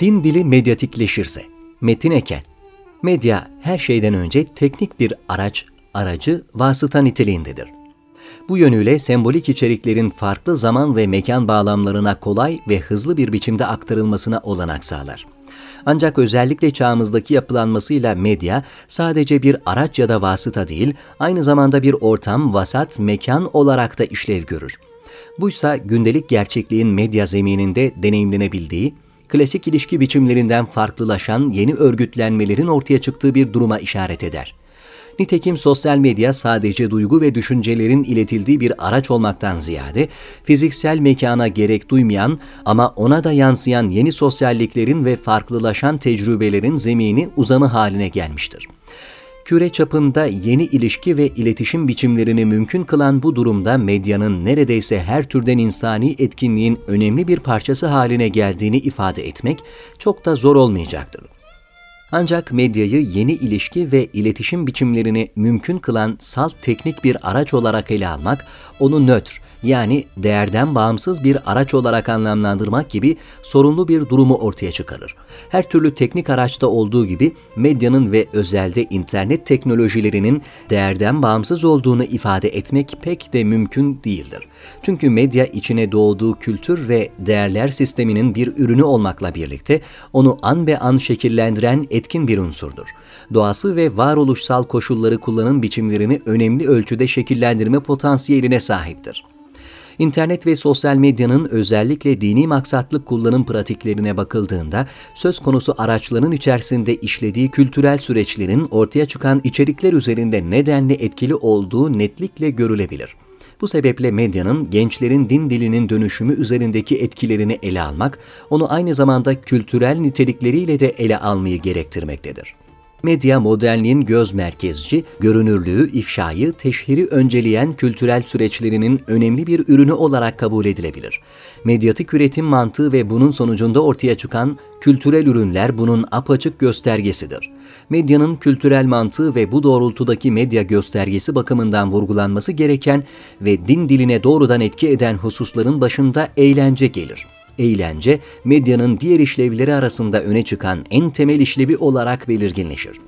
Din dili medyatikleşirse, Metin Eken, medya her şeyden önce teknik bir araç, aracı, vasıta niteliğindedir. Bu yönüyle sembolik içeriklerin farklı zaman ve mekan bağlamlarına kolay ve hızlı bir biçimde aktarılmasına olanak sağlar. Ancak özellikle çağımızdaki yapılanmasıyla medya sadece bir araç ya da vasıta değil, aynı zamanda bir ortam, vasat, mekan olarak da işlev görür. Buysa gündelik gerçekliğin medya zemininde deneyimlenebildiği, klasik ilişki biçimlerinden farklılaşan yeni örgütlenmelerin ortaya çıktığı bir duruma işaret eder. Nitekim sosyal medya sadece duygu ve düşüncelerin iletildiği bir araç olmaktan ziyade fiziksel mekana gerek duymayan ama ona da yansıyan yeni sosyalliklerin ve farklılaşan tecrübelerin zemini uzamı haline gelmiştir küre çapında yeni ilişki ve iletişim biçimlerini mümkün kılan bu durumda medyanın neredeyse her türden insani etkinliğin önemli bir parçası haline geldiğini ifade etmek çok da zor olmayacaktır. Ancak medyayı yeni ilişki ve iletişim biçimlerini mümkün kılan salt teknik bir araç olarak ele almak, onu nötr yani değerden bağımsız bir araç olarak anlamlandırmak gibi sorunlu bir durumu ortaya çıkarır. Her türlü teknik araçta olduğu gibi medyanın ve özelde internet teknolojilerinin değerden bağımsız olduğunu ifade etmek pek de mümkün değildir. Çünkü medya içine doğduğu kültür ve değerler sisteminin bir ürünü olmakla birlikte onu an be an şekillendiren etkin bir unsurdur. Doğası ve varoluşsal koşulları kullanım biçimlerini önemli ölçüde şekillendirme potansiyeline sahiptir. İnternet ve sosyal medyanın özellikle dini maksatlı kullanım pratiklerine bakıldığında söz konusu araçların içerisinde işlediği kültürel süreçlerin ortaya çıkan içerikler üzerinde nedenli etkili olduğu netlikle görülebilir. Bu sebeple medyanın gençlerin din dilinin dönüşümü üzerindeki etkilerini ele almak, onu aynı zamanda kültürel nitelikleriyle de ele almayı gerektirmektedir. Medya modernliğin göz merkezci, görünürlüğü, ifşayı, teşhiri önceleyen kültürel süreçlerinin önemli bir ürünü olarak kabul edilebilir. Medyatik üretim mantığı ve bunun sonucunda ortaya çıkan kültürel ürünler bunun apaçık göstergesidir. Medyanın kültürel mantığı ve bu doğrultudaki medya göstergesi bakımından vurgulanması gereken ve din diline doğrudan etki eden hususların başında eğlence gelir eğlence, medyanın diğer işlevleri arasında öne çıkan en temel işlevi olarak belirginleşir.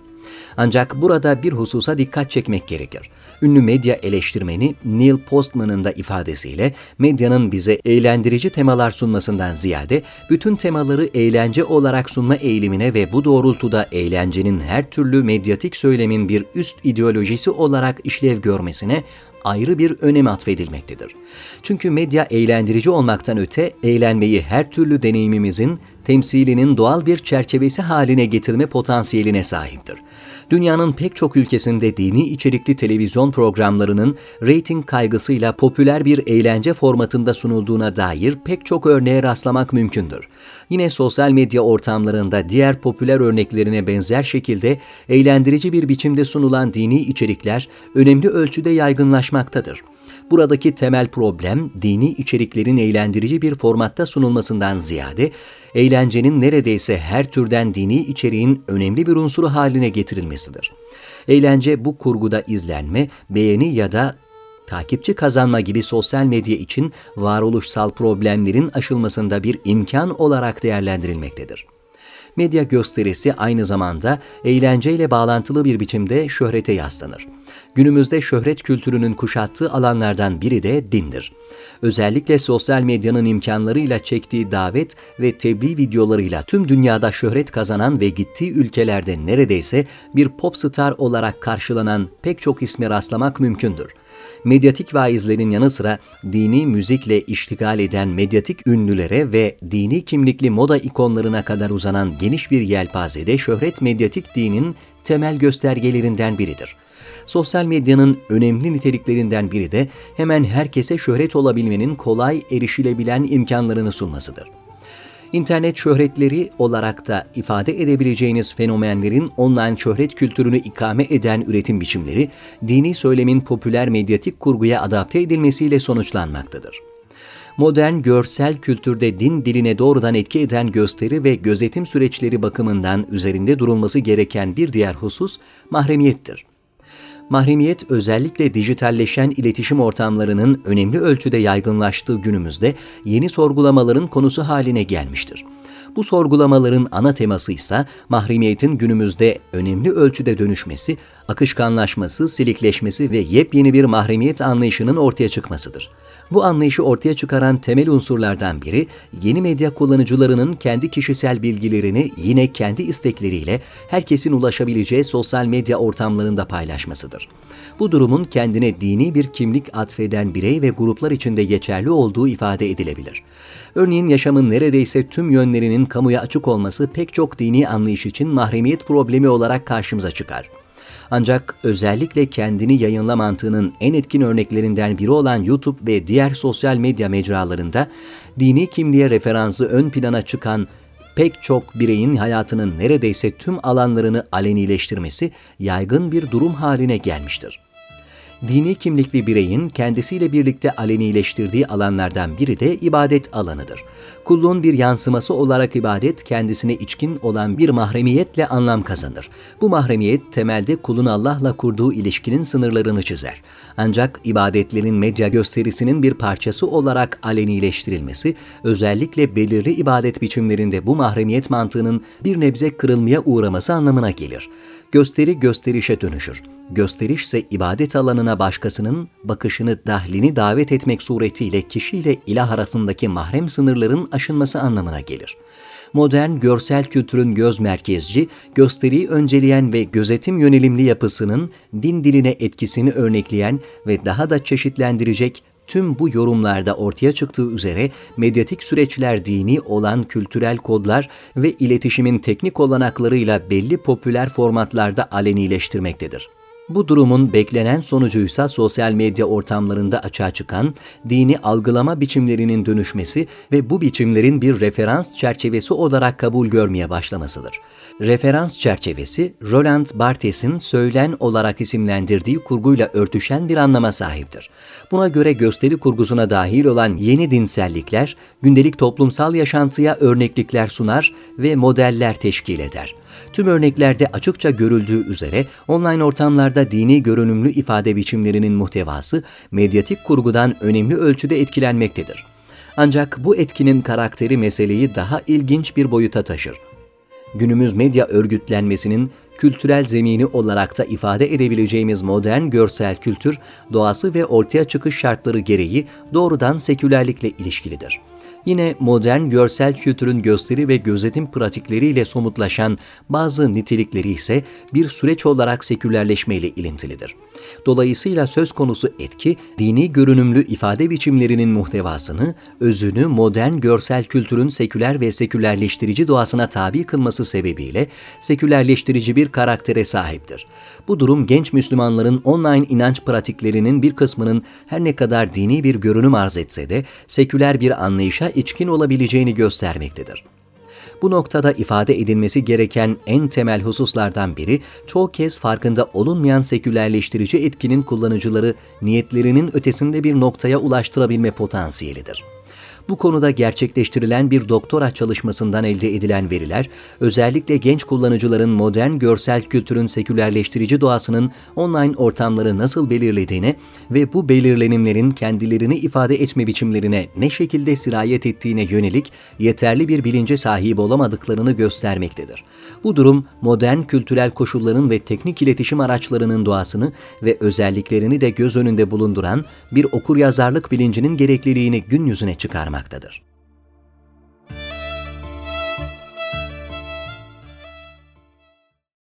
Ancak burada bir hususa dikkat çekmek gerekir. Ünlü medya eleştirmeni Neil Postman'ın da ifadesiyle medyanın bize eğlendirici temalar sunmasından ziyade bütün temaları eğlence olarak sunma eğilimine ve bu doğrultuda eğlencenin her türlü medyatik söylemin bir üst ideolojisi olarak işlev görmesine ayrı bir önem atfedilmektedir. Çünkü medya eğlendirici olmaktan öte eğlenmeyi her türlü deneyimimizin temsilinin doğal bir çerçevesi haline getirme potansiyeline sahiptir. Dünyanın pek çok ülkesinde dini içerikli televizyon programlarının reyting kaygısıyla popüler bir eğlence formatında sunulduğuna dair pek çok örneğe rastlamak mümkündür. Yine sosyal medya ortamlarında diğer popüler örneklerine benzer şekilde eğlendirici bir biçimde sunulan dini içerikler önemli ölçüde yaygınlaşmaktadır. Buradaki temel problem dini içeriklerin eğlendirici bir formatta sunulmasından ziyade eğlencenin neredeyse her türden dini içeriğin önemli bir unsuru haline getirilmesidir. Eğlence bu kurguda izlenme, beğeni ya da takipçi kazanma gibi sosyal medya için varoluşsal problemlerin aşılmasında bir imkan olarak değerlendirilmektedir medya gösterisi aynı zamanda eğlenceyle bağlantılı bir biçimde şöhrete yaslanır. Günümüzde şöhret kültürünün kuşattığı alanlardan biri de dindir. Özellikle sosyal medyanın imkanlarıyla çektiği davet ve tebliğ videolarıyla tüm dünyada şöhret kazanan ve gittiği ülkelerde neredeyse bir pop star olarak karşılanan pek çok isme rastlamak mümkündür medyatik vaizlerin yanı sıra dini müzikle iştigal eden medyatik ünlülere ve dini kimlikli moda ikonlarına kadar uzanan geniş bir yelpazede şöhret medyatik dinin temel göstergelerinden biridir. Sosyal medyanın önemli niteliklerinden biri de hemen herkese şöhret olabilmenin kolay erişilebilen imkanlarını sunmasıdır. İnternet şöhretleri olarak da ifade edebileceğiniz fenomenlerin online şöhret kültürünü ikame eden üretim biçimleri, dini söylemin popüler medyatik kurguya adapte edilmesiyle sonuçlanmaktadır. Modern görsel kültürde din diline doğrudan etki eden gösteri ve gözetim süreçleri bakımından üzerinde durulması gereken bir diğer husus mahremiyettir. Mahremiyet özellikle dijitalleşen iletişim ortamlarının önemli ölçüde yaygınlaştığı günümüzde yeni sorgulamaların konusu haline gelmiştir. Bu sorgulamaların ana teması ise mahremiyetin günümüzde önemli ölçüde dönüşmesi, akışkanlaşması, silikleşmesi ve yepyeni bir mahremiyet anlayışının ortaya çıkmasıdır. Bu anlayışı ortaya çıkaran temel unsurlardan biri, yeni medya kullanıcılarının kendi kişisel bilgilerini yine kendi istekleriyle herkesin ulaşabileceği sosyal medya ortamlarında paylaşmasıdır. Bu durumun kendine dini bir kimlik atfeden birey ve gruplar içinde geçerli olduğu ifade edilebilir. Örneğin yaşamın neredeyse tüm yönlerinin kamuya açık olması pek çok dini anlayış için mahremiyet problemi olarak karşımıza çıkar. Ancak özellikle kendini yayınla mantığının en etkin örneklerinden biri olan YouTube ve diğer sosyal medya mecralarında dini kimliğe referansı ön plana çıkan pek çok bireyin hayatının neredeyse tüm alanlarını alenileştirmesi yaygın bir durum haline gelmiştir dini kimlikli bireyin kendisiyle birlikte alenileştirdiği alanlardan biri de ibadet alanıdır. Kulluğun bir yansıması olarak ibadet kendisine içkin olan bir mahremiyetle anlam kazanır. Bu mahremiyet temelde kulun Allah'la kurduğu ilişkinin sınırlarını çizer. Ancak ibadetlerin medya gösterisinin bir parçası olarak alenileştirilmesi, özellikle belirli ibadet biçimlerinde bu mahremiyet mantığının bir nebze kırılmaya uğraması anlamına gelir. Gösteri gösterişe dönüşür gösteriş ise ibadet alanına başkasının bakışını, dahlini davet etmek suretiyle kişiyle ilah arasındaki mahrem sınırların aşınması anlamına gelir. Modern görsel kültürün göz merkezci, gösteriyi önceleyen ve gözetim yönelimli yapısının din diline etkisini örnekleyen ve daha da çeşitlendirecek tüm bu yorumlarda ortaya çıktığı üzere medyatik süreçler dini olan kültürel kodlar ve iletişimin teknik olanaklarıyla belli popüler formatlarda alenileştirmektedir. Bu durumun beklenen sonucuysa sosyal medya ortamlarında açığa çıkan dini algılama biçimlerinin dönüşmesi ve bu biçimlerin bir referans çerçevesi olarak kabul görmeye başlamasıdır. Referans çerçevesi, Roland Barthes'in söylen olarak isimlendirdiği kurguyla örtüşen bir anlama sahiptir. Buna göre gösteri kurgusuna dahil olan yeni dinsellikler, gündelik toplumsal yaşantıya örneklikler sunar ve modeller teşkil eder. Tüm örneklerde açıkça görüldüğü üzere online ortamlarda dini görünümlü ifade biçimlerinin muhtevası medyatik kurgudan önemli ölçüde etkilenmektedir. Ancak bu etkinin karakteri meseleyi daha ilginç bir boyuta taşır. Günümüz medya örgütlenmesinin kültürel zemini olarak da ifade edebileceğimiz modern görsel kültür, doğası ve ortaya çıkış şartları gereği doğrudan sekülerlikle ilişkilidir yine modern görsel kültürün gösteri ve gözetim pratikleriyle somutlaşan bazı nitelikleri ise bir süreç olarak sekülerleşmeyle ilintilidir. Dolayısıyla söz konusu etki, dini görünümlü ifade biçimlerinin muhtevasını, özünü modern görsel kültürün seküler ve sekülerleştirici doğasına tabi kılması sebebiyle sekülerleştirici bir karaktere sahiptir. Bu durum genç Müslümanların online inanç pratiklerinin bir kısmının her ne kadar dini bir görünüm arz etse de seküler bir anlayışa içkin olabileceğini göstermektedir. Bu noktada ifade edilmesi gereken en temel hususlardan biri, çoğu kez farkında olunmayan sekülerleştirici etkinin kullanıcıları niyetlerinin ötesinde bir noktaya ulaştırabilme potansiyelidir. Bu konuda gerçekleştirilen bir doktora çalışmasından elde edilen veriler, özellikle genç kullanıcıların modern görsel kültürün sekülerleştirici doğasının online ortamları nasıl belirlediğine ve bu belirlenimlerin kendilerini ifade etme biçimlerine ne şekilde sirayet ettiğine yönelik yeterli bir bilince sahip olamadıklarını göstermektedir. Bu durum modern kültürel koşulların ve teknik iletişim araçlarının doğasını ve özelliklerini de göz önünde bulunduran bir okur yazarlık bilincinin gerekliliğini gün yüzüne çıkarmaktadır bulunmaktadır.